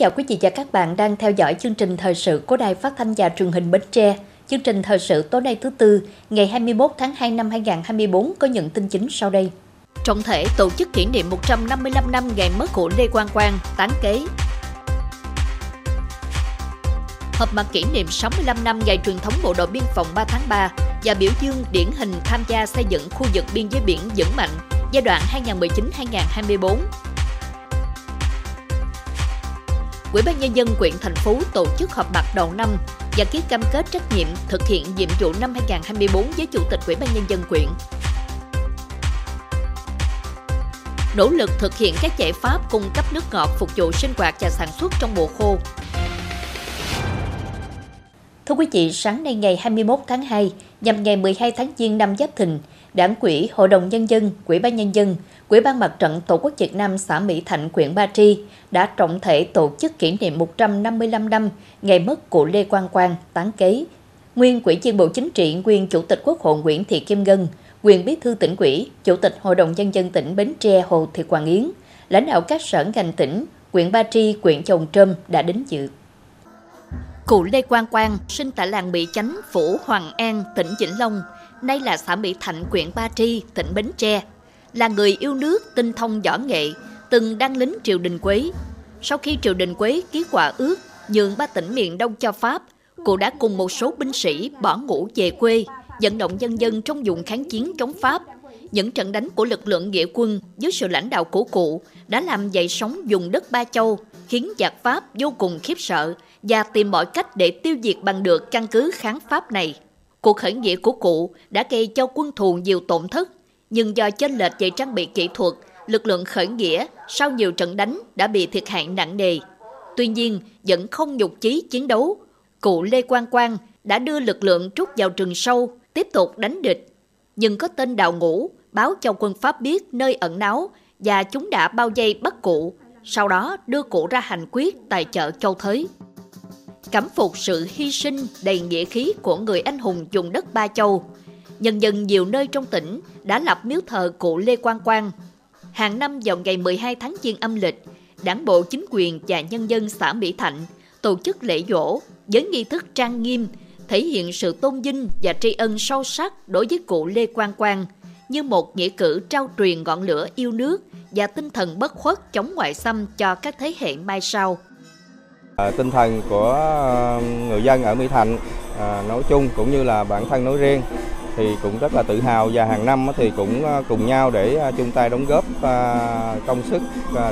Chào quý vị và các bạn đang theo dõi chương trình thời sự của Đài Phát thanh và Truyền hình Bến Tre. Chương trình thời sự tối nay thứ tư, ngày 21 tháng 2 năm 2024 có những tin chính sau đây. Trọng thể tổ chức kỷ niệm 155 năm ngày mất của Lê Quang Quang, tán kế. Họp mặt kỷ niệm 65 năm ngày truyền thống bộ đội biên phòng 3 tháng 3 và biểu dương điển hình tham gia xây dựng khu vực biên giới biển vững mạnh giai đoạn 2019-2024 Ủy ban nhân dân quyện thành phố tổ chức họp mặt đầu năm và ký cam kết trách nhiệm thực hiện nhiệm vụ năm 2024 với Chủ tịch Ủy ban nhân dân quyện. Nỗ lực thực hiện các giải pháp cung cấp nước ngọt phục vụ sinh hoạt và sản xuất trong mùa khô. Thưa quý vị, sáng nay ngày 21 tháng 2, nhằm ngày 12 tháng Giêng năm Giáp Thìn, Đảng quỹ, Hội đồng Nhân dân, Quỹ ban Nhân dân, Quỹ ban Mặt trận Tổ quốc Việt Nam xã Mỹ Thạnh, huyện Ba Tri đã trọng thể tổ chức kỷ niệm 155 năm ngày mất của Lê Quang Quang, tán kế. Nguyên Quỹ viên Bộ Chính trị, nguyên Chủ tịch Quốc hội Nguyễn Thị Kim Ngân, quyền bí thư tỉnh ủy, Chủ tịch Hội đồng Nhân dân tỉnh Bến Tre Hồ Thị Hoàng Yến, lãnh đạo các sở ngành tỉnh, huyện Ba Tri, huyện Chồng Trâm đã đến dự. Cụ Lê Quang Quang sinh tại làng Mỹ Chánh, Phủ Hoàng An, tỉnh Vĩnh Long, nay là xã Mỹ Thạnh, huyện Ba Tri, tỉnh Bến Tre, là người yêu nước, tinh thông võ nghệ, từng đăng lính triều đình Quế. Sau khi triều đình Quế ký quả ước nhường ba tỉnh miền Đông cho Pháp, cụ đã cùng một số binh sĩ bỏ ngũ về quê, vận động nhân dân trong vùng kháng chiến chống Pháp. Những trận đánh của lực lượng nghĩa quân dưới sự lãnh đạo của cụ đã làm dậy sóng vùng đất Ba Châu, khiến giặc Pháp vô cùng khiếp sợ và tìm mọi cách để tiêu diệt bằng được căn cứ kháng Pháp này. Cuộc khởi nghĩa của cụ đã gây cho quân thù nhiều tổn thất, nhưng do chênh lệch về trang bị kỹ thuật, lực lượng khởi nghĩa sau nhiều trận đánh đã bị thiệt hại nặng nề. Tuy nhiên, vẫn không nhục chí chiến đấu. Cụ Lê Quang Quang đã đưa lực lượng rút vào rừng sâu, tiếp tục đánh địch. Nhưng có tên đào ngũ báo cho quân Pháp biết nơi ẩn náu và chúng đã bao vây bắt cụ, sau đó đưa cụ ra hành quyết tại chợ Châu Thới cảm phục sự hy sinh đầy nghĩa khí của người anh hùng dùng đất Ba Châu. Nhân dân nhiều nơi trong tỉnh đã lập miếu thờ cụ Lê Quang Quang. Hàng năm vào ngày 12 tháng Giêng âm lịch, đảng bộ chính quyền và nhân dân xã Mỹ Thạnh tổ chức lễ dỗ với nghi thức trang nghiêm, thể hiện sự tôn vinh và tri ân sâu sắc đối với cụ Lê Quang Quang như một nghĩa cử trao truyền ngọn lửa yêu nước và tinh thần bất khuất chống ngoại xâm cho các thế hệ mai sau. À, tinh thần của à, người dân ở Mỹ Thạnh à, nói chung cũng như là bản thân nói riêng thì cũng rất là tự hào và hàng năm thì cũng ờ, cùng nhau để ờ, chung tay đóng góp ờ, công sức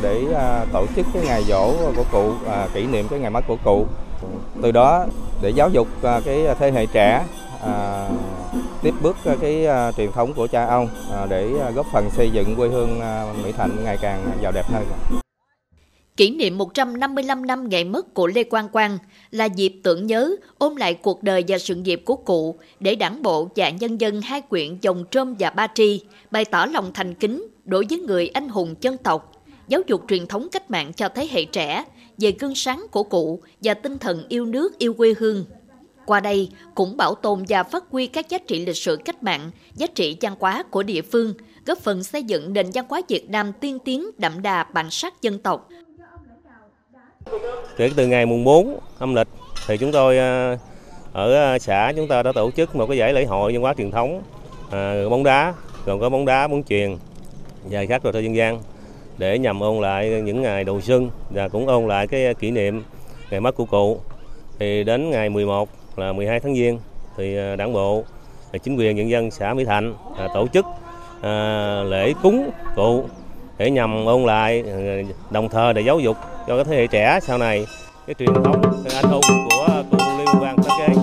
để tổ chức cái ngày dỗ của cụ kỷ niệm cái ngày mất của cụ từ đó, để giáo dục cái thế hệ trẻ tiếp bước cái truyền thống của cha ông để góp phần xây dựng quê hương Mỹ Thạnh ngày càng giàu đẹp hơn. Kỷ niệm 155 năm ngày mất của Lê Quang Quang là dịp tưởng nhớ, ôm lại cuộc đời và sự nghiệp của cụ để đảng bộ và nhân dân hai quyện Dòng Trôm và Ba Tri bày tỏ lòng thành kính đối với người anh hùng dân tộc, giáo dục truyền thống cách mạng cho thế hệ trẻ về gương sáng của cụ và tinh thần yêu nước yêu quê hương. Qua đây cũng bảo tồn và phát huy các giá trị lịch sử cách mạng, giá trị văn hóa của địa phương, góp phần xây dựng nền văn hóa Việt Nam tiên tiến đậm đà bản sắc dân tộc, Kể từ ngày mùng 4 âm lịch thì chúng tôi à, ở à, xã chúng ta đã tổ chức một cái giải lễ hội văn hóa truyền thống à, bóng đá gồm có bóng đá bóng chuyền và các trò chơi dân gian để nhằm ôn lại những ngày đầu xuân và cũng ôn lại cái kỷ niệm ngày mất của cụ. Thì đến ngày 11 là 12 tháng Giêng thì à, đảng bộ chính quyền nhân dân xã Mỹ Thạnh tổ chức lễ cúng cụ để nhằm ôn lại đồng thời để giáo dục cho các thế hệ trẻ sau này cái truyền thống cái anh hùng của cụ Lê Quang Tất Kế.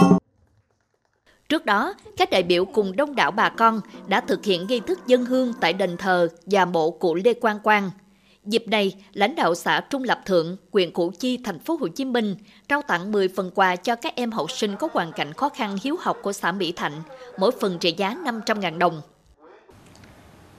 Trước đó, các đại biểu cùng đông đảo bà con đã thực hiện nghi thức dân hương tại đền thờ và mộ cụ Lê Quang Quang. Dịp này, lãnh đạo xã Trung Lập Thượng, huyện Củ Chi, thành phố Hồ Chí Minh trao tặng 10 phần quà cho các em học sinh có hoàn cảnh khó khăn hiếu học của xã Mỹ Thạnh, mỗi phần trị giá 500.000 đồng.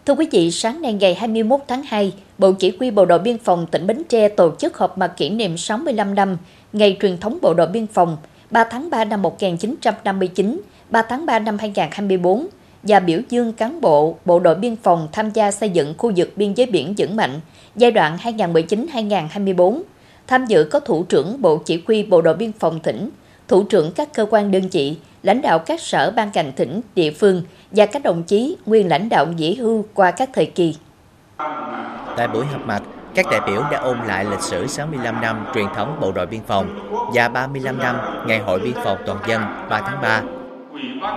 Thưa quý vị, sáng nay ngày 21 tháng 2, Bộ Chỉ huy Bộ đội Biên phòng tỉnh Bến Tre tổ chức họp mặt kỷ niệm 65 năm Ngày truyền thống Bộ đội Biên phòng 3 tháng 3 năm 1959, 3 tháng 3 năm 2024 và biểu dương cán bộ Bộ đội Biên phòng tham gia xây dựng khu vực biên giới biển vững mạnh giai đoạn 2019-2024. Tham dự có Thủ trưởng Bộ Chỉ huy Bộ đội Biên phòng tỉnh, Thủ trưởng các cơ quan đơn vị, lãnh đạo các sở ban ngành tỉnh, địa phương và các đồng chí nguyên lãnh đạo nghỉ hưu qua các thời kỳ. Tại buổi họp mặt, các đại biểu đã ôn lại lịch sử 65 năm truyền thống Bộ đội Biên phòng và 35 năm Ngày hội Biên phòng Toàn dân 3 tháng 3.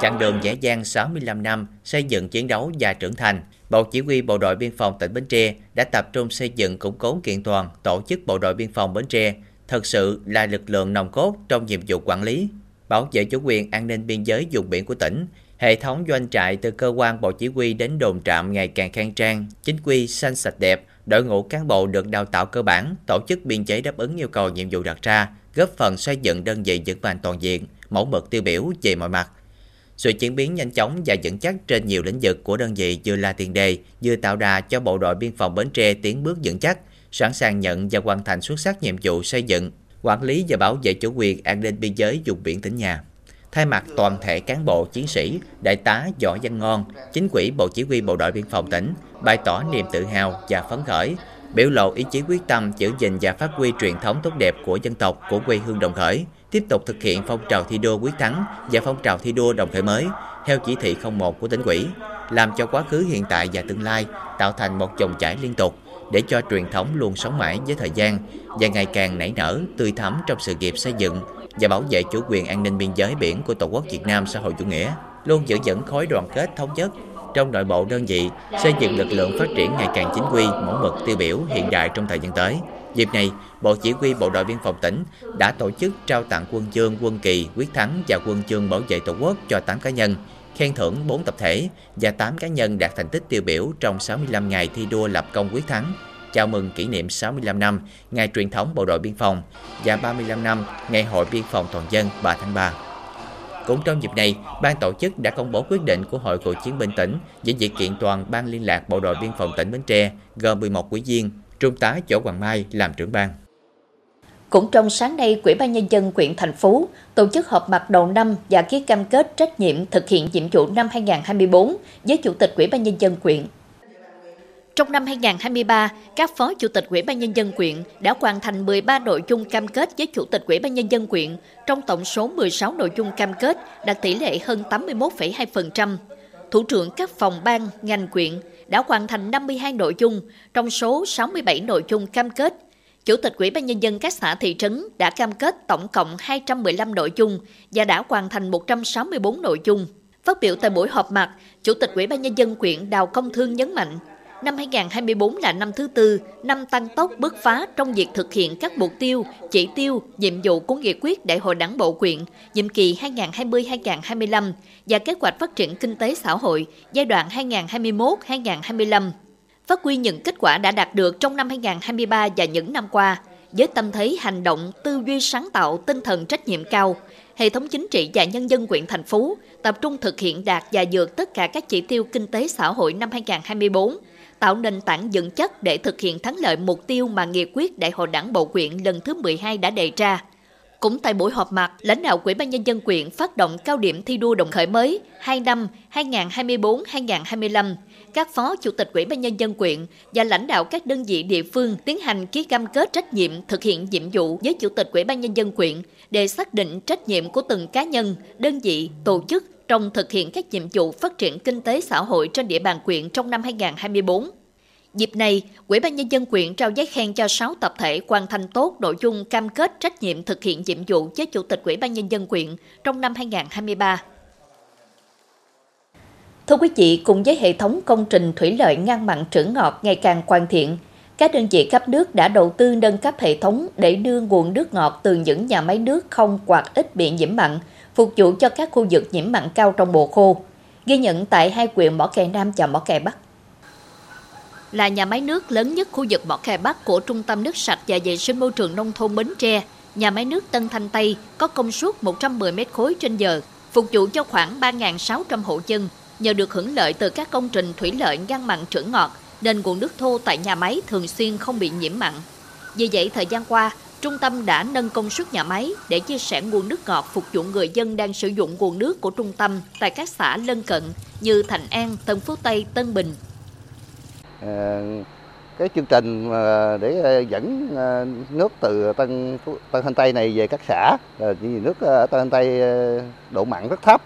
Chặng đường dễ dàng 65 năm xây dựng chiến đấu và trưởng thành, Bộ Chỉ huy Bộ đội Biên phòng tỉnh Bến Tre đã tập trung xây dựng củng cố kiện toàn tổ chức Bộ đội Biên phòng Bến Tre thật sự là lực lượng nòng cốt trong nhiệm vụ quản lý, bảo vệ chủ quyền an ninh biên giới vùng biển của tỉnh. Hệ thống doanh trại từ cơ quan bộ chỉ huy đến đồn trạm ngày càng khang trang, chính quy, xanh sạch đẹp, đội ngũ cán bộ được đào tạo cơ bản, tổ chức biên chế đáp ứng yêu cầu nhiệm vụ đặt ra, góp phần xây dựng đơn vị vững vàng toàn diện, mẫu mực tiêu biểu về mọi mặt. Sự chuyển biến nhanh chóng và vững chắc trên nhiều lĩnh vực của đơn vị vừa là tiền đề, vừa tạo đà cho bộ đội biên phòng Bến Tre tiến bước vững chắc, sẵn sàng nhận và hoàn thành xuất sắc nhiệm vụ xây dựng, quản lý và bảo vệ chủ quyền an ninh biên giới vùng biển tỉnh nhà. Thay mặt toàn thể cán bộ chiến sĩ, đại tá Võ Văn Ngon, chính quỹ Bộ Chỉ huy Bộ đội Biên phòng tỉnh bày tỏ niềm tự hào và phấn khởi, biểu lộ ý chí quyết tâm giữ gìn và phát huy truyền thống tốt đẹp của dân tộc của quê hương Đồng Khởi, tiếp tục thực hiện phong trào thi đua quyết thắng và phong trào thi đua Đồng Khởi mới theo chỉ thị 01 của tỉnh ủy làm cho quá khứ hiện tại và tương lai tạo thành một dòng chảy liên tục để cho truyền thống luôn sống mãi với thời gian và ngày càng nảy nở, tươi thắm trong sự nghiệp xây dựng và bảo vệ chủ quyền an ninh biên giới biển của Tổ quốc Việt Nam xã hội chủ nghĩa, luôn giữ vững khối đoàn kết thống nhất trong nội bộ đơn vị, xây dựng lực lượng phát triển ngày càng chính quy, mẫu mực tiêu biểu hiện đại trong thời gian tới. Dịp này, Bộ Chỉ huy Bộ đội Biên phòng tỉnh đã tổ chức trao tặng quân chương quân kỳ quyết thắng và quân chương bảo vệ Tổ quốc cho 8 cá nhân, khen thưởng 4 tập thể và 8 cá nhân đạt thành tích tiêu biểu trong 65 ngày thi đua lập công quyết thắng chào mừng kỷ niệm 65 năm Ngày truyền thống Bộ đội Biên phòng và 35 năm Ngày Hội Biên phòng Toàn dân 3 tháng 3. Cũng trong dịp này, ban tổ chức đã công bố quyết định của Hội Cựu chiến binh tỉnh về việc kiện toàn ban liên lạc Bộ đội Biên phòng tỉnh Bến Tre gồm 11 quý viên, Trung tá Võ Hoàng Mai làm trưởng ban. Cũng trong sáng nay, Quỹ ban Nhân dân quyện thành phố tổ chức họp mặt đầu năm và ký cam kết trách nhiệm thực hiện nhiệm vụ năm 2024 với Chủ tịch Quỹ ban Nhân dân quyện trong năm 2023, các phó chủ tịch Ủy ban nhân dân quyện đã hoàn thành 13 nội dung cam kết với chủ tịch Ủy ban nhân dân quyện, trong tổng số 16 nội dung cam kết đạt tỷ lệ hơn 81,2%. Thủ trưởng các phòng ban, ngành quyện đã hoàn thành 52 nội dung trong số 67 nội dung cam kết. Chủ tịch Ủy ban nhân dân các xã thị trấn đã cam kết tổng cộng 215 nội dung và đã hoàn thành 164 nội dung. Phát biểu tại buổi họp mặt, Chủ tịch Ủy ban nhân dân quyện Đào Công Thương nhấn mạnh, Năm 2024 là năm thứ tư, năm tăng tốc bứt phá trong việc thực hiện các mục tiêu, chỉ tiêu, nhiệm vụ của nghị quyết Đại hội Đảng bộ quyện nhiệm kỳ 2020-2025 và kế hoạch phát triển kinh tế xã hội giai đoạn 2021-2025. Phát huy những kết quả đã đạt được trong năm 2023 và những năm qua, với tâm thế hành động, tư duy sáng tạo, tinh thần trách nhiệm cao, hệ thống chính trị và nhân dân quyện thành phố tập trung thực hiện đạt và vượt tất cả các chỉ tiêu kinh tế xã hội năm 2024 tạo nền tảng vững chắc để thực hiện thắng lợi mục tiêu mà nghị quyết Đại hội Đảng bộ quyện lần thứ 12 đã đề ra. Cũng tại buổi họp mặt, lãnh đạo Quỹ ban nhân dân quyện phát động cao điểm thi đua đồng khởi mới 2 năm 2024-2025. Các phó chủ tịch Quỹ ban nhân dân quyện và lãnh đạo các đơn vị địa phương tiến hành ký cam kết trách nhiệm thực hiện nhiệm vụ với chủ tịch Quỹ ban nhân dân quyện để xác định trách nhiệm của từng cá nhân, đơn vị, tổ chức trong thực hiện các nhiệm vụ phát triển kinh tế xã hội trên địa bàn quyện trong năm 2024. Dịp này, Ủy ban Nhân dân quyện trao giấy khen cho 6 tập thể hoàn thành tốt nội dung cam kết trách nhiệm thực hiện nhiệm vụ với Chủ tịch Ủy ban Nhân dân quyện trong năm 2023. Thưa quý vị, cùng với hệ thống công trình thủy lợi ngăn mặn trữ ngọt ngày càng hoàn thiện, các đơn vị cấp nước đã đầu tư nâng cấp hệ thống để đưa nguồn nước ngọt từ những nhà máy nước không hoặc ít bị nhiễm mặn phục vụ cho các khu vực nhiễm mặn cao trong mùa khô, ghi nhận tại hai huyện Mỏ Cày Nam và Mỏ Cày Bắc. Là nhà máy nước lớn nhất khu vực Mỏ Cày Bắc của Trung tâm Nước sạch và vệ sinh môi trường nông thôn Bến Tre, nhà máy nước Tân Thanh Tây có công suất 110 m khối trên giờ, phục vụ cho khoảng 3.600 hộ dân. Nhờ được hưởng lợi từ các công trình thủy lợi ngăn mặn trữ ngọt, nên nguồn nước thô tại nhà máy thường xuyên không bị nhiễm mặn. Vì vậy, thời gian qua, Trung tâm đã nâng công suất nhà máy để chia sẻ nguồn nước ngọt phục vụ người dân đang sử dụng nguồn nước của trung tâm tại các xã lân cận như Thành An, Tân Phú Tây, Tân Bình. À, cái chương trình để ờ, dẫn ờ, nước từ Tân Tân Thanh Tây này về các xã vì nước ở Tân Thanh Tây độ mặn rất thấp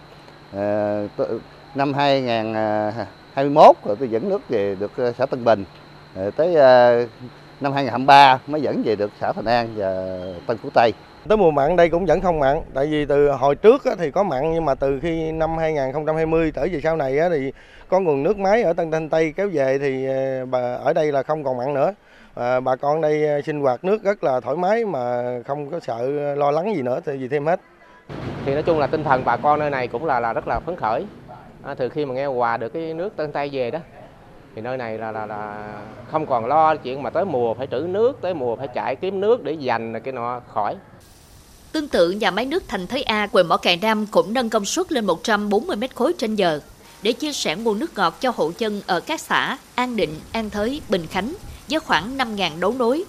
năm 2000 2021 tôi dẫn nước về được xã Tân Bình tới năm 2023 mới dẫn về được xã Thành An và Tân Phú Tây Tới mùa mặn đây cũng vẫn không mặn, tại vì từ hồi trước thì có mặn nhưng mà từ khi năm 2020 tới về sau này thì có nguồn nước máy ở Tân Thanh Tây kéo về thì ờ, ở đây là không còn mặn nữa. À, bà con đây ờ, sinh hoạt nước rất là thoải mái mà không có sợ lo lắng gì nữa thì gì thêm hết. Thì nói chung là tinh thần bà con nơi này cũng là là rất là phấn khởi. À, từ khi mà nghe quà được cái nước Tân Tây về đó thì nơi này là là là không còn lo chuyện mà tới mùa phải trữ nước, tới mùa phải chạy kiếm nước để dành cái nọ khỏi. Tương tự, nhà máy nước Thành Thới A, quận Mỏ Cày Nam cũng nâng công suất lên 140 m khối trên giờ để chia sẻ nguồn nước ngọt cho hộ dân ở các xã An Định, An Thới, Bình Khánh với khoảng 5.000 đấu nối.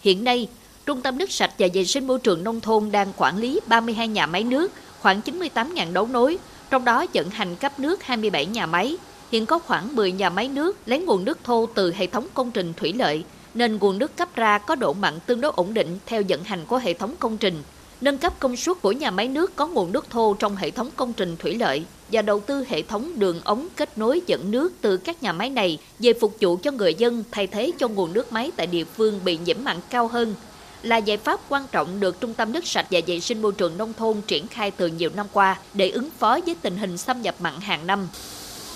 Hiện nay, Trung tâm nước sạch và vệ sinh môi trường nông thôn đang quản lý 32 nhà máy nước, khoảng 98.000 đấu nối, trong đó vận hành cấp nước 27 nhà máy. Hiện có khoảng 10 nhà máy nước lấy nguồn nước thô từ hệ thống công trình thủy lợi, nên nguồn nước cấp ra có độ mặn tương đối ổn định theo vận hành của hệ thống công trình nâng cấp công suất của nhà máy nước có nguồn nước thô trong hệ thống công trình thủy lợi và đầu tư hệ thống đường ống kết nối dẫn nước từ các nhà máy này về phục vụ cho người dân thay thế cho nguồn nước máy tại địa phương bị nhiễm mặn cao hơn là giải pháp quan trọng được Trung tâm nước sạch và vệ sinh môi trường nông thôn triển khai từ nhiều năm qua để ứng phó với tình hình xâm nhập mặn hàng năm.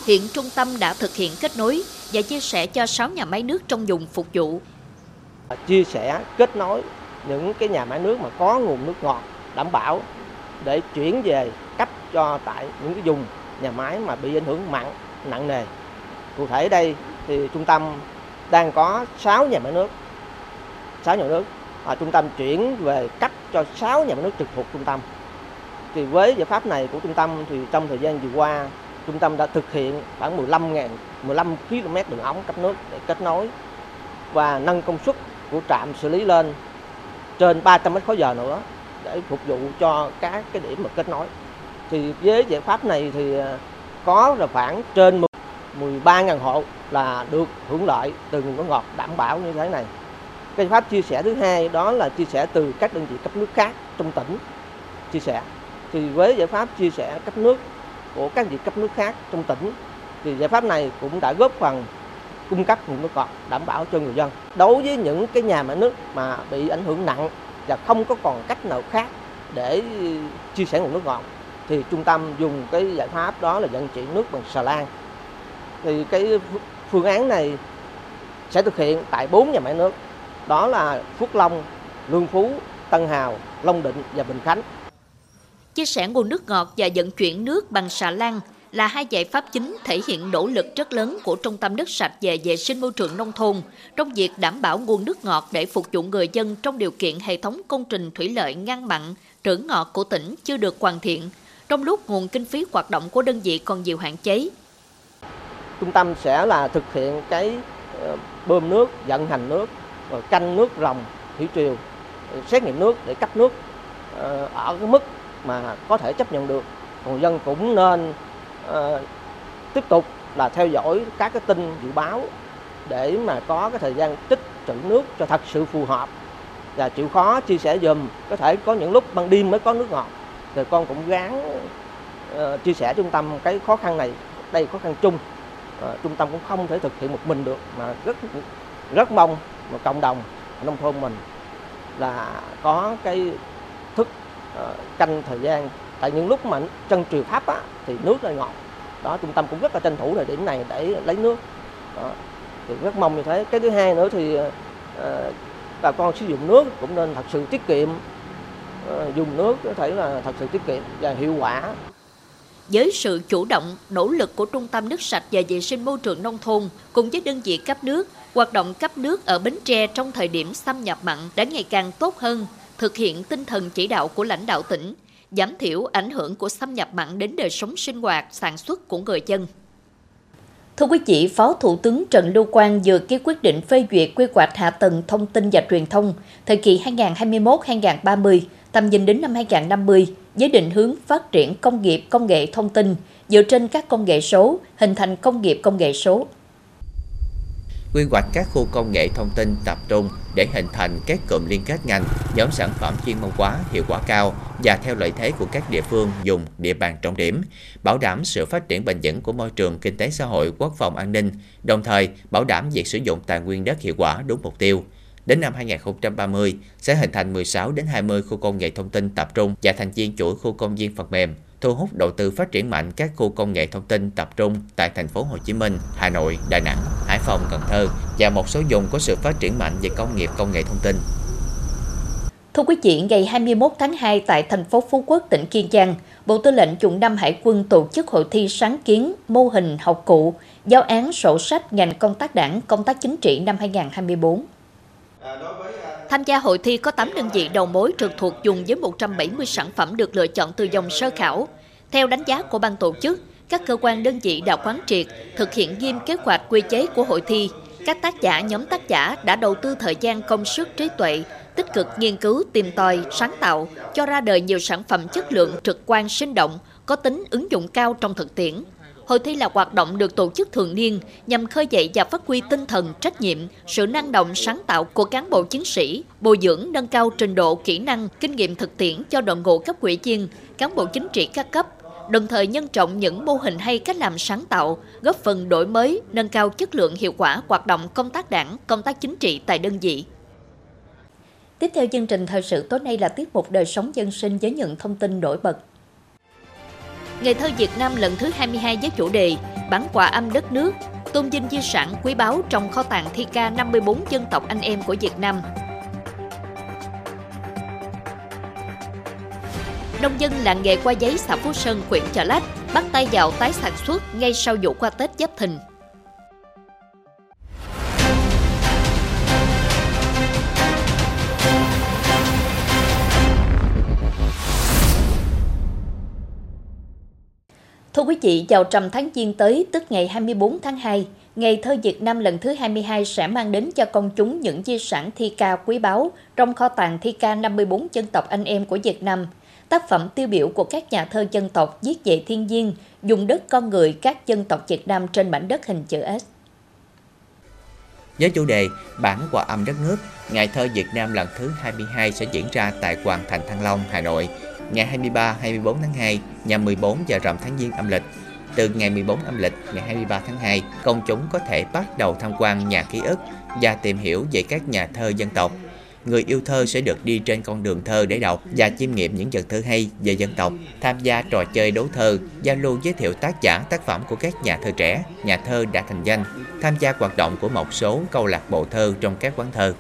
Hiện trung tâm đã thực hiện kết nối và chia sẻ cho 6 nhà máy nước trong vùng phục vụ. Chia sẻ, kết nối những cái nhà máy nước mà có nguồn nước ngọt đảm bảo để chuyển về cấp cho tại những cái vùng nhà máy mà bị ảnh hưởng mặn nặng nề. Cụ thể đây thì trung tâm đang có 6 nhà máy nước, 6 nhà máy nước à, trung tâm chuyển về cấp cho 6 nhà máy nước trực thuộc trung tâm. Thì với giải pháp này của trung tâm thì trong thời gian vừa qua trung tâm đã thực hiện khoảng 15 000 15 km đường ống cấp nước để kết nối và nâng công suất của trạm xử lý lên trên 300 mét khối giờ nữa để phục vụ cho các cái điểm mà kết nối. Thì với giải pháp này thì ờ, có là khoảng trên 13.000 hộ là được hưởng lợi từ nguồn nước ngọt đảm bảo như thế này. Cái pháp chia sẻ thứ hai đó là chia sẻ từ các đơn vị cấp nước khác trong tỉnh chia sẻ. Thì với giải pháp chia sẻ cấp nước của các vị cấp nước khác trong tỉnh, thì giải pháp này cũng đã góp phần cung cấp nguồn nước ngọt đảm bảo cho người dân. Đối với những cái nhà máy nước mà bị ảnh hưởng nặng và không có còn cách nào khác để chia sẻ nguồn nước ngọt, thì trung tâm dùng cái giải pháp đó là vận chuyển nước bằng xà lan. Thì cái phương án này sẽ thực hiện tại bốn nhà máy nước đó là Phước Long, Lương Phú, Tân Hào, Long Định và Bình Khánh. Chia sẻ nguồn nước ngọt và vận chuyển nước bằng xà lan là hai giải pháp chính thể hiện nỗ lực rất lớn của Trung tâm nước sạch và vệ sinh môi trường nông thôn trong việc đảm bảo nguồn nước ngọt để phục vụ người dân trong điều kiện hệ thống công trình thủy lợi ngăn mặn, trữ ngọt của tỉnh chưa được hoàn thiện, trong lúc nguồn kinh phí hoạt động của đơn vị còn nhiều hạn chế. Trung tâm sẽ là thực hiện cái ờ, bơm nước, vận hành nước, rồi canh nước rồng, thủy triều, ừ, xét nghiệm nước để cấp nước ờ, ở cái mức mà có thể chấp nhận được. Người dân cũng nên uh, tiếp tục là theo dõi các cái tin dự báo để mà có cái thời gian tích trữ nước cho thật sự phù hợp. Và chịu khó chia sẻ dùm có thể có những lúc ban đêm mới có nước ngọt. Thì con cũng gắng uh, ờ, chia sẻ trung tâm cái khó khăn này đây khó khăn chung. Uh, trung tâm cũng không thể thực hiện một mình được mà rất rất mong và cộng đồng nông thôn mình là có cái thức uh, canh thời gian. Tại những lúc mà chân triều thấp á, thì nước là ngọt. Đó trung tâm cũng rất là tranh thủ thời điểm này để lấy nước. Đó. thì rất mong như thế. Cái thứ hai nữa thì uh, bà con sử dụng nước cũng nên thật sự tiết kiệm. Uh, dùng nước có thể là thật sự tiết kiệm và hiệu quả. Với sự chủ động, nỗ lực của Trung tâm nước sạch và vệ sinh môi trường nông thôn cùng với đơn vị cấp nước, hoạt động cấp nước ở Bến Tre trong thời điểm xâm nhập mặn đã ngày càng tốt hơn, thực hiện tinh thần chỉ đạo của lãnh đạo tỉnh, giảm thiểu ảnh hưởng của xâm nhập mặn đến đời sống sinh hoạt, sản xuất của người dân. Thưa quý vị, Phó Thủ tướng Trần Lưu Quang vừa ký quyết định phê duyệt quy hoạch hạ tầng thông tin và truyền thông thời kỳ 2021-2030, tầm nhìn đến năm 2050 với định hướng phát triển công nghiệp công nghệ thông tin dựa trên các công nghệ số, hình thành công nghiệp công nghệ số quy hoạch các khu công nghệ thông tin tập trung để hình thành các cụm liên kết ngành, nhóm sản phẩm chuyên môn hóa, hiệu quả cao và theo lợi thế của các địa phương dùng địa bàn trọng điểm, bảo đảm sự phát triển bền vững của môi trường kinh tế xã hội, quốc phòng an ninh, đồng thời bảo đảm việc sử dụng tài nguyên đất hiệu quả đúng mục tiêu. Đến năm 2030 sẽ hình thành 16 đến 20 khu công nghệ thông tin tập trung và thành viên chuỗi khu công viên phần mềm, thu hút đầu tư phát triển mạnh các khu công nghệ thông tin tập trung tại thành phố Hồ Chí Minh, Hà Nội, Đà Nẵng, Hải Phòng, Cần Thơ và một số vùng có sự phát triển mạnh về công nghiệp công nghệ thông tin. Thưa quý vị, ngày 21 tháng 2 tại thành phố Phú Quốc, tỉnh Kiên Giang, Bộ Tư lệnh Chủng năm Hải quân tổ chức hội thi sáng kiến mô hình học cụ, giáo án sổ sách ngành công tác đảng, công tác chính trị năm 2024. Tham gia hội thi có 8 đơn vị đầu mối trực thuộc dùng với 170 sản phẩm được lựa chọn từ dòng sơ khảo. Theo đánh giá của ban tổ chức, các cơ quan đơn vị đã quán triệt, thực hiện nghiêm kế hoạch quy chế của hội thi. Các tác giả, nhóm tác giả đã đầu tư thời gian công sức trí tuệ, tích cực nghiên cứu, tìm tòi, sáng tạo, cho ra đời nhiều sản phẩm chất lượng trực quan sinh động, có tính ứng dụng cao trong thực tiễn. Hội thi là hoạt động được tổ chức thường niên nhằm khơi dậy và phát huy tinh thần, trách nhiệm, sự năng động sáng tạo của cán bộ chiến sĩ, bồi dưỡng nâng cao trình độ kỹ năng, kinh nghiệm thực tiễn cho đội ngũ cấp quỹ viên, cán bộ chính trị các cấp, đồng thời nhân trọng những mô hình hay cách làm sáng tạo, góp phần đổi mới, nâng cao chất lượng hiệu quả hoạt động công tác đảng, công tác chính trị tại đơn vị. Tiếp theo chương trình thời sự tối nay là tiết mục đời sống dân sinh với những thông tin nổi bật. Ngày thơ Việt Nam lần thứ 22 với chủ đề Bản quà âm đất nước, tôn vinh di sản quý báu trong kho tàng thi ca 54 dân tộc anh em của Việt Nam. Nông dân làng nghề qua giấy xã Phú Sơn, huyện Chợ Lách bắt tay vào tái sản xuất ngay sau vụ qua Tết Giáp Thìn. Thưa quý vị, vào trầm tháng Giêng tới, tức ngày 24 tháng 2, Ngày thơ Việt Nam lần thứ 22 sẽ mang đến cho công chúng những di sản thi ca quý báu trong kho tàng thi ca 54 dân tộc anh em của Việt Nam. Tác phẩm tiêu biểu của các nhà thơ dân tộc viết về thiên nhiên, dùng đất con người các dân tộc Việt Nam trên mảnh đất hình chữ S. Với chủ đề Bản quà âm đất nước, Ngày thơ Việt Nam lần thứ 22 sẽ diễn ra tại Hoàng Thành Thăng Long, Hà Nội, ngày 23-24 tháng 2 nhằm 14 giờ rằm tháng Giêng âm lịch. Từ ngày 14 âm lịch, ngày 23 tháng 2, công chúng có thể bắt đầu tham quan nhà ký ức và tìm hiểu về các nhà thơ dân tộc. Người yêu thơ sẽ được đi trên con đường thơ để đọc và chiêm nghiệm những vật thơ hay về dân tộc, tham gia trò chơi đấu thơ, giao lưu giới thiệu tác giả tác phẩm của các nhà thơ trẻ, nhà thơ đã thành danh, tham gia hoạt động của một số câu lạc bộ thơ trong các quán thơ.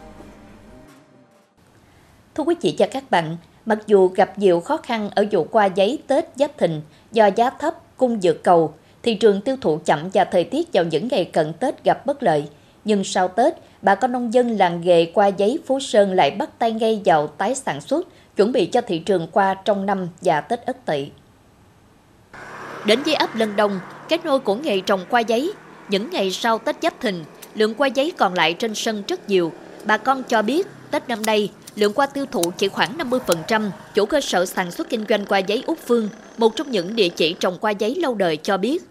Thưa quý vị và các bạn, mặc dù gặp nhiều khó khăn ở vụ qua giấy Tết Giáp Thìn do giá thấp, cung dược cầu, thị trường tiêu thụ chậm và thời tiết vào những ngày cận Tết gặp bất lợi. Nhưng sau Tết, bà con nông dân làng nghề qua giấy Phú Sơn lại bắt tay ngay vào tái sản xuất, chuẩn bị cho thị trường qua trong năm và Tết Ất Tỵ. Đến với ấp Lân Đông, cái nôi của nghề trồng qua giấy, những ngày sau Tết Giáp Thìn, lượng qua giấy còn lại trên sân rất nhiều. Bà con cho biết Tết năm nay, lượng qua tiêu thụ chỉ khoảng 50%. Chủ cơ sở sản xuất kinh doanh qua giấy Úc Phương, một trong những địa chỉ trồng qua giấy lâu đời cho biết,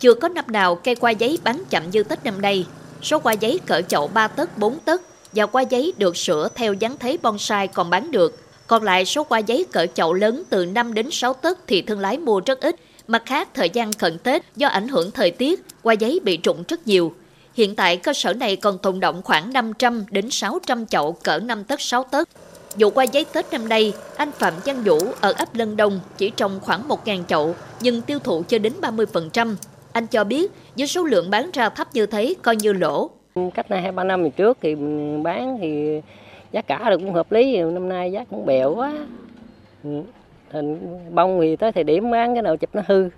chưa có năm nào cây qua giấy bán chậm như Tết năm nay. Số qua giấy cỡ chậu 3 tấc, 4 tấc và qua giấy được sửa theo dáng thế bonsai còn bán được. Còn lại số qua giấy cỡ chậu lớn từ 5 đến 6 tấc thì thương lái mua rất ít. Mặt khác, thời gian cận Tết do ảnh hưởng thời tiết, qua giấy bị trụng rất nhiều. Hiện tại cơ sở này còn tồn động khoảng 500 đến 600 chậu cỡ 5 tấc 6 tấc. Dù qua giấy Tết năm nay, anh Phạm Văn Vũ ở ấp Lân Đông chỉ trồng khoảng 1.000 chậu nhưng tiêu thụ chưa đến 30%. Anh cho biết với số lượng bán ra thấp như thế coi như lỗ. Cách nay 2-3 năm trước thì bán thì giá cả được cũng hợp lý, năm nay giá cũng bèo quá. Ừ, Thành bông thì tới thời điểm bán cái nào chụp nó hư.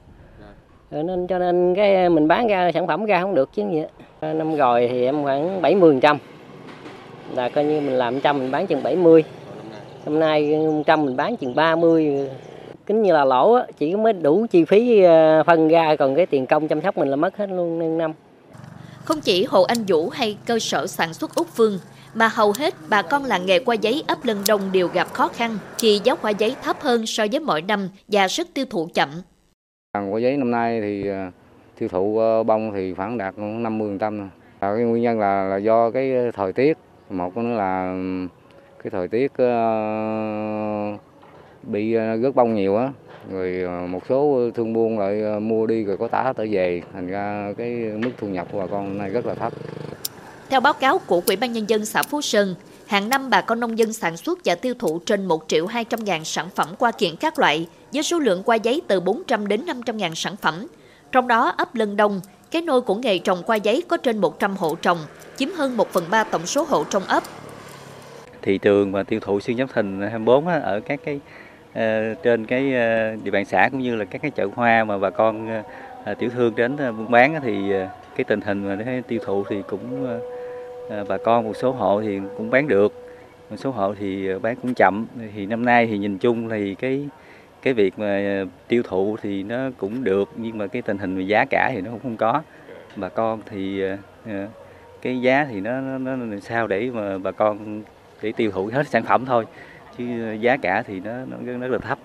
Nên cho nên cái mình bán ra sản phẩm ra không được chứ gì. Năm rồi thì em khoảng 70 trăm là coi như mình làm trăm mình bán chừng 70 năm nay trăm mình bán chừng 30 kính như là lỗ á, chỉ mới đủ chi phí ờ, phân ra còn cái tiền công chăm sóc mình là mất hết luôn nên năm. Không chỉ hộ anh Vũ hay cơ sở sản xuất Úc Phương mà hầu hết bà con làng nghề qua giấy ấp Lân Đông đều gặp khó khăn khi giá qua giấy thấp hơn so với mọi năm và sức tiêu thụ chậm. Qua giấy năm nay thì ờ, tiêu thụ ờ, bông thì khoảng đạt 50% À, cái nguyên nhân là, là do cái thời tiết, một nữa là cái thời tiết uh, bị rớt bông nhiều á, rồi một số thương buôn lại mua đi rồi có tả tới về, thành ra cái mức thu nhập của bà con nay rất là thấp. Theo báo cáo của Ủy ban Nhân dân xã Phú Sơn, hàng năm bà con nông dân sản xuất và tiêu thụ trên 1 triệu 200 ngàn sản phẩm qua kiện các loại, với số lượng qua giấy từ 400 đến 500 ngàn sản phẩm. Trong đó ấp Lân Đông, cái nôi của nghề trồng qua giấy có trên 100 hộ trồng, chiếm hơn 1 phần 3 tổng số hộ trong ấp. Thị trường và tiêu thụ xuyên giáp thìn 24 á, ở các cái Ờ, trên cái ờ, địa bàn xã cũng như là các cái chợ hoa mà bà con ờ, tiểu thương đến buôn bán thì cái tình hình mà cái tiêu thụ thì cũng bà con một số hộ thì cũng bán được. Một số hộ thì bán cũng chậm. Thì năm nay thì nhìn chung thì cái cái việc mà tiêu thụ thì nó cũng được nhưng mà cái tình hình về giá cả thì nó cũng không có. Bà con thì cái giá thì nó nó, nó sao để mà bà con để tiêu thụ hết sản phẩm thôi chứ giá cả thì nó nó rất là thấp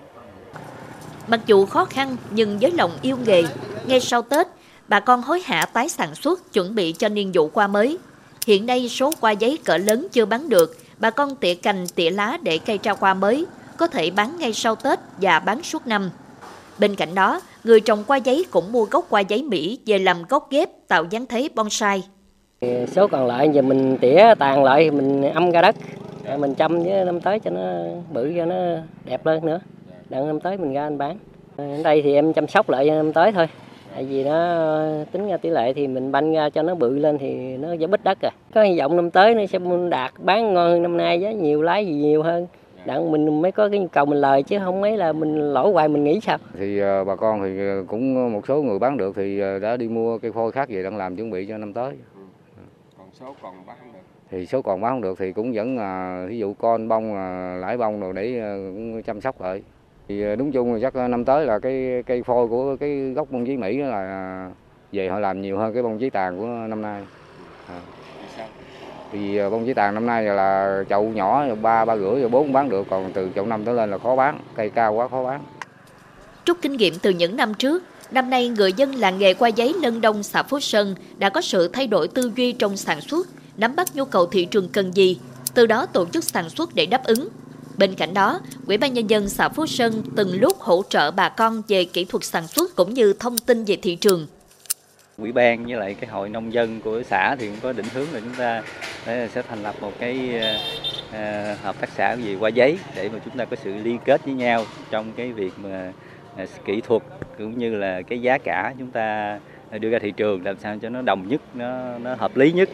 mặc dù khó khăn nhưng với lòng yêu nghề ngay sau Tết bà con hối hả tái sản xuất chuẩn bị cho niên vụ qua mới Hiện nay số qua giấy cỡ lớn chưa bán được, bà con tỉa cành tỉa lá để cây ra qua mới, có thể bán ngay sau Tết và bán suốt năm. Bên cạnh đó, người trồng qua giấy cũng mua gốc qua giấy Mỹ về làm gốc ghép tạo dáng thế bonsai. Số còn lại giờ mình tỉa tàn lại mình âm ra đất, mình chăm với năm tới cho nó bự cho nó đẹp lên nữa. Đặng năm tới mình ra anh bán. Ở đây thì em chăm sóc lại năm tới thôi. Tại vì nó tính ra tỷ lệ thì mình banh ra cho nó bự lên thì nó giá bít đất rồi có hy vọng năm tới nó sẽ đạt bán ngon hơn năm nay giá nhiều lái gì nhiều hơn. Đặng mình mới có cái nhu cầu mình lời chứ không mấy là mình lỗ hoài mình nghĩ sao. Thì uh, bà con thì cũng một số người bán được thì đã đi mua cây phôi khác về đang làm chuẩn bị cho năm tới. Ừ. còn số còn bán thì số còn bán không được thì cũng vẫn là ví dụ con bông à, lãi bông rồi để à, cũng chăm sóc lại thì à, đúng chung là chắc năm tới là cái cây phôi của cái gốc bông chí Mỹ là về họ làm nhiều hơn cái bông chí tàn của năm nay. À. thì bông chí tàn năm nay là chậu nhỏ ba ba rưỡi rồi bốn bán được còn từ chậu năm tới lên là khó bán, cây cao quá khó bán. Rút kinh nghiệm từ những năm trước, năm nay người dân làng nghề qua giấy Lân Đông xã Phú Sơn đã có sự thay đổi tư duy trong sản xuất, nắm bắt nhu cầu thị trường cần gì, từ đó tổ chức sản xuất để đáp ứng Bên cạnh đó, Ủy ban Nhân dân xã Phú Sơn từng lúc hỗ trợ bà con về kỹ thuật sản xuất cũng như thông tin về thị trường. Ủy ban với lại cái hội nông dân của xã thì cũng có định hướng là chúng ta ờ, sẽ thành lập một cái ờ, ờ, hợp tác xã gì qua giấy để mà chúng ta có sự liên kết với nhau trong cái việc mà kỹ thuật cũng như là cái giá cả chúng ta đưa ra thị trường làm sao cho nó đồng nhất nó nó hợp lý nhất.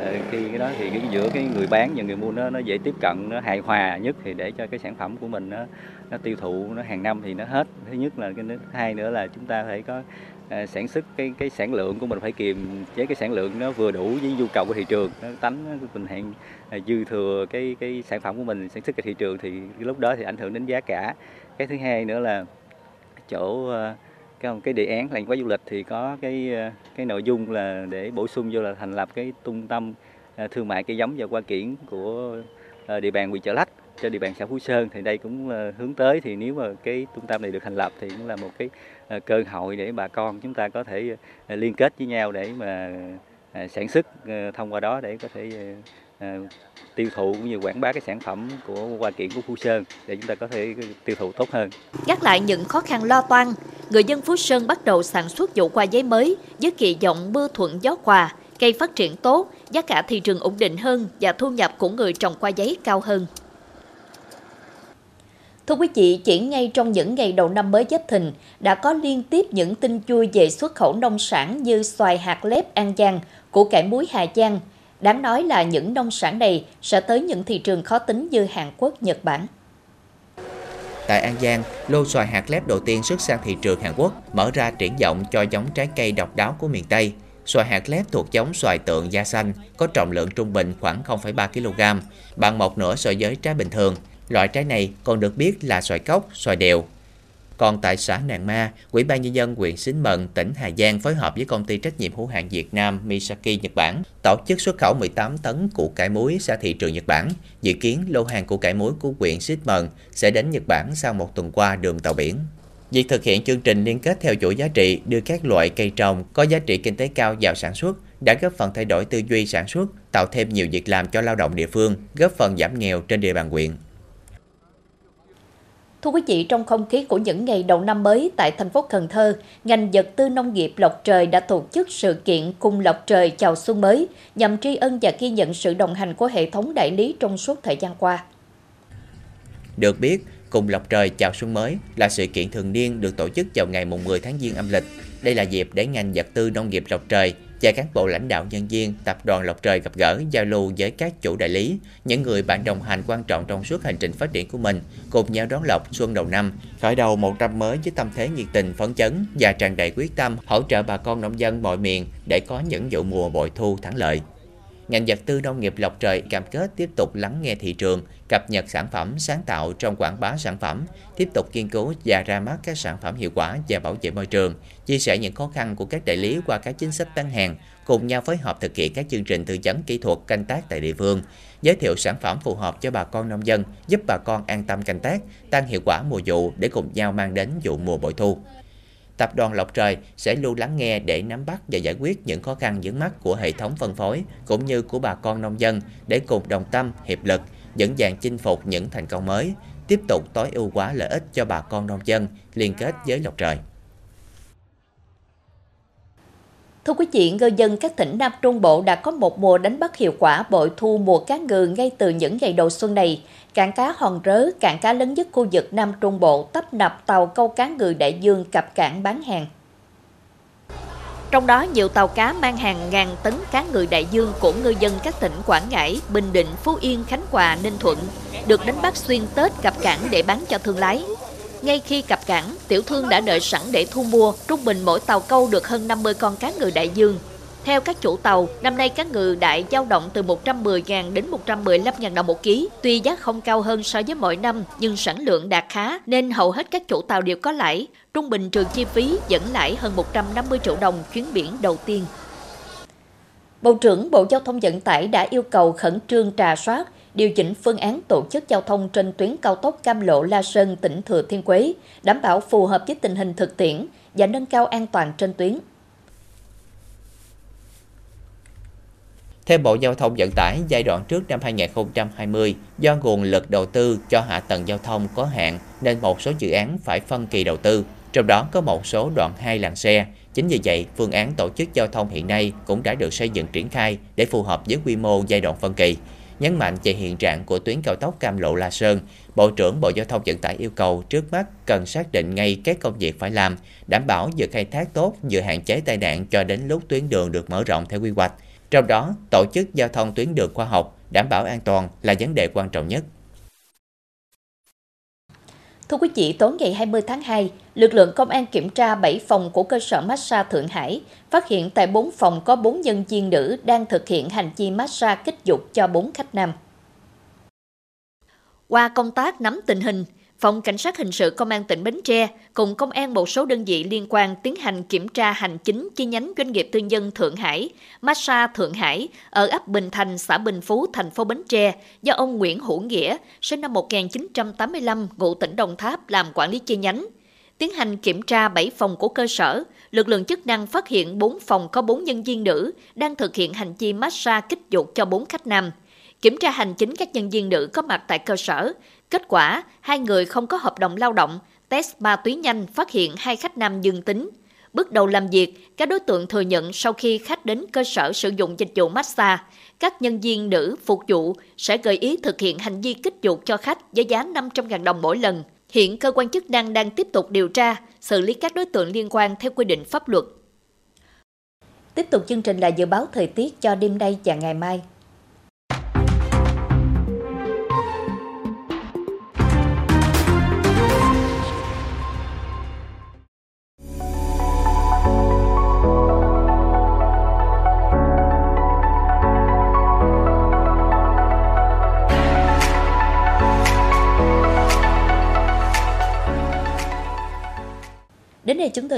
Ờ, khi cái đó thì cái giữa cái người bán và người mua nó nó dễ tiếp cận nó hài hòa nhất thì để cho cái sản phẩm của mình nó nó tiêu thụ nó hàng năm thì nó hết. Thứ nhất là cái thứ hai nữa là chúng ta phải có ờ, sản xuất cái cái sản lượng của mình phải kiềm chế cái sản lượng nó vừa đủ với nhu cầu của thị trường nó tánh tình hạn ờ, dư thừa cái cái sản phẩm của mình sản xuất cái thị trường thì lúc đó thì ảnh hưởng đến giá cả. Cái thứ hai nữa là chỗ uh, cái cái đề án làng quá du lịch thì có cái cái nội dung là để bổ sung vô là thành lập cái trung tâm à, thương mại cây giống và hoa kiển của à, địa bàn huyện Chợ Lách trên địa bàn xã Phú Sơn. Thì đây cũng hướng tới, thì nếu mà cái trung tâm này được thành lập thì cũng là một cái à, cơ hội để bà con chúng ta có thể liên kết với nhau để mà sản xuất thông qua đó để có thể tiêu thụ cũng như quảng bá cái sản phẩm của hoa kiển của Phú Sơn để chúng ta có thể tiêu thụ tốt hơn. Gác lại những khó khăn lo toan, người dân Phú Sơn bắt đầu sản xuất vụ qua giấy mới với kỳ vọng mưa thuận gió hòa, cây phát triển tốt, giá cả thị trường ổn định hơn và thu nhập của người trồng qua giấy cao hơn. Thưa quý vị, chỉ ngay trong những ngày đầu năm mới Giáp Thìn, đã có liên tiếp những tin vui về xuất khẩu nông sản như xoài hạt lép An Giang, củ cải muối Hà Giang, Đáng nói là những nông sản này sẽ tới những thị trường khó tính như Hàn Quốc, Nhật Bản. Tại An Giang, lô xoài hạt lép đầu tiên xuất sang thị trường Hàn Quốc mở ra triển vọng cho giống trái cây độc đáo của miền Tây. Xoài hạt lép thuộc giống xoài tượng da xanh, có trọng lượng trung bình khoảng 0,3 kg, bằng một nửa so với trái bình thường. Loại trái này còn được biết là xoài cốc, xoài đều, còn tại xã Nàng Ma, Ủy ban Nhân dân huyện Xín Mần, tỉnh Hà Giang phối hợp với công ty trách nhiệm hữu hạn Việt Nam Misaki Nhật Bản tổ chức xuất khẩu 18 tấn củ cải muối ra thị trường Nhật Bản. Dự kiến lô hàng củ cải muối của huyện Xín Mần sẽ đến Nhật Bản sau một tuần qua đường tàu biển. Việc thực hiện chương trình liên kết theo chuỗi giá trị đưa các loại cây trồng có giá trị kinh tế cao vào sản xuất đã góp phần thay đổi tư duy sản xuất, tạo thêm nhiều việc làm cho lao động địa phương, góp phần giảm nghèo trên địa bàn huyện. Thưa quý vị, trong không khí của những ngày đầu năm mới tại thành phố Cần Thơ, ngành vật tư nông nghiệp Lộc Trời đã tổ chức sự kiện cùng Lộc Trời chào xuân mới nhằm tri ân và ghi nhận sự đồng hành của hệ thống đại lý trong suốt thời gian qua. Được biết, cùng Lộc Trời chào xuân mới là sự kiện thường niên được tổ chức vào ngày 10 tháng Giêng âm lịch. Đây là dịp để ngành vật tư nông nghiệp Lộc Trời và cán bộ lãnh đạo nhân viên tập đoàn Lộc Trời gặp gỡ giao lưu với các chủ đại lý, những người bạn đồng hành quan trọng trong suốt hành trình phát triển của mình, cùng nhau đón lộc xuân đầu năm, khởi đầu một năm mới với tâm thế nhiệt tình phấn chấn và tràn đầy quyết tâm hỗ trợ bà con nông dân mọi miền để có những vụ mùa bội thu thắng lợi. Ngành vật tư nông nghiệp Lộc Trời cam kết tiếp tục lắng nghe thị trường, cập nhật sản phẩm sáng tạo trong quảng bá sản phẩm, tiếp tục nghiên cứu và ra mắt các sản phẩm hiệu quả và bảo vệ môi trường, chia sẻ những khó khăn của các đại lý qua các chính sách bán hàng, cùng nhau phối hợp thực hiện các chương trình tư vấn kỹ thuật canh tác tại địa phương, giới thiệu sản phẩm phù hợp cho bà con nông dân, giúp bà con an tâm canh tác, tăng hiệu quả mùa vụ để cùng nhau mang đến vụ mùa bội thu. Tập đoàn Lộc Trời sẽ luôn lắng nghe để nắm bắt và giải quyết những khó khăn vướng mắt của hệ thống phân phối cũng như của bà con nông dân để cùng đồng tâm, hiệp lực, dẫn dàng chinh phục những thành công mới, tiếp tục tối ưu hóa lợi ích cho bà con nông dân liên kết với Lộc Trời. Thưa quý vị, ngư dân các tỉnh Nam Trung Bộ đã có một mùa đánh bắt hiệu quả bội thu mùa cá ngừ ngay từ những ngày đầu xuân này. Cảng cá Hòn Rớ, cảng cá lớn nhất khu vực Nam Trung Bộ tấp nập tàu câu cá ngừ đại dương cập cảng bán hàng. Trong đó, nhiều tàu cá mang hàng ngàn tấn cá ngừ đại dương của ngư dân các tỉnh Quảng Ngãi, Bình Định, Phú Yên, Khánh Hòa, Ninh Thuận được đánh bắt xuyên Tết cập cảng để bán cho thương lái. Ngay khi cập cảng, tiểu thương đã đợi sẵn để thu mua, trung bình mỗi tàu câu được hơn 50 con cá ngừ đại dương. Theo các chủ tàu, năm nay cá ngừ đại dao động từ 110.000 đến 115.000 đồng một ký. Tuy giá không cao hơn so với mọi năm, nhưng sản lượng đạt khá nên hầu hết các chủ tàu đều có lãi. Trung bình trừ chi phí dẫn lãi hơn 150 triệu đồng chuyến biển đầu tiên. Bộ trưởng Bộ Giao thông Vận tải đã yêu cầu khẩn trương trà soát, điều chỉnh phương án tổ chức giao thông trên tuyến cao tốc Cam Lộ La Sơn tỉnh Thừa Thiên Huế, đảm bảo phù hợp với tình hình thực tiễn và nâng cao an toàn trên tuyến. Theo Bộ Giao thông Vận tải, giai đoạn trước năm 2020, do nguồn lực đầu tư cho hạ tầng giao thông có hạn nên một số dự án phải phân kỳ đầu tư, trong đó có một số đoạn hai làn xe. Chính vì vậy, phương án tổ chức giao thông hiện nay cũng đã được xây dựng triển khai để phù hợp với quy mô giai đoạn phân kỳ. Nhấn mạnh về hiện trạng của tuyến cao tốc Cam Lộ La Sơn, Bộ trưởng Bộ Giao thông Vận tải yêu cầu trước mắt cần xác định ngay các công việc phải làm, đảm bảo vừa khai thác tốt vừa hạn chế tai nạn cho đến lúc tuyến đường được mở rộng theo quy hoạch. Trong đó, tổ chức giao thông tuyến đường khoa học, đảm bảo an toàn là vấn đề quan trọng nhất. Thưa quý vị, tối ngày 20 tháng 2, lực lượng công an kiểm tra 7 phòng của cơ sở massage Thượng Hải, phát hiện tại 4 phòng có 4 nhân viên nữ đang thực hiện hành vi massage kích dục cho 4 khách nam. Qua công tác nắm tình hình, Phòng Cảnh sát Hình sự Công an tỉnh Bến Tre cùng công an một số đơn vị liên quan tiến hành kiểm tra hành chính chi nhánh doanh nghiệp tư nhân Thượng Hải, Massage Thượng Hải ở ấp Bình Thành, xã Bình Phú, thành phố Bến Tre do ông Nguyễn Hữu Nghĩa, sinh năm 1985, ngụ tỉnh Đồng Tháp làm quản lý chi nhánh. Tiến hành kiểm tra 7 phòng của cơ sở, lực lượng chức năng phát hiện 4 phòng có 4 nhân viên nữ đang thực hiện hành vi massage kích dục cho 4 khách nam. Kiểm tra hành chính các nhân viên nữ có mặt tại cơ sở, Kết quả, hai người không có hợp đồng lao động, test ma túy nhanh phát hiện hai khách nam dương tính. Bước đầu làm việc, các đối tượng thừa nhận sau khi khách đến cơ sở sử dụng dịch vụ massage, các nhân viên nữ phục vụ sẽ gợi ý thực hiện hành vi kích dục cho khách với giá 500.000 đồng mỗi lần. Hiện cơ quan chức năng đang tiếp tục điều tra, xử lý các đối tượng liên quan theo quy định pháp luật. Tiếp tục chương trình là dự báo thời tiết cho đêm nay và ngày mai.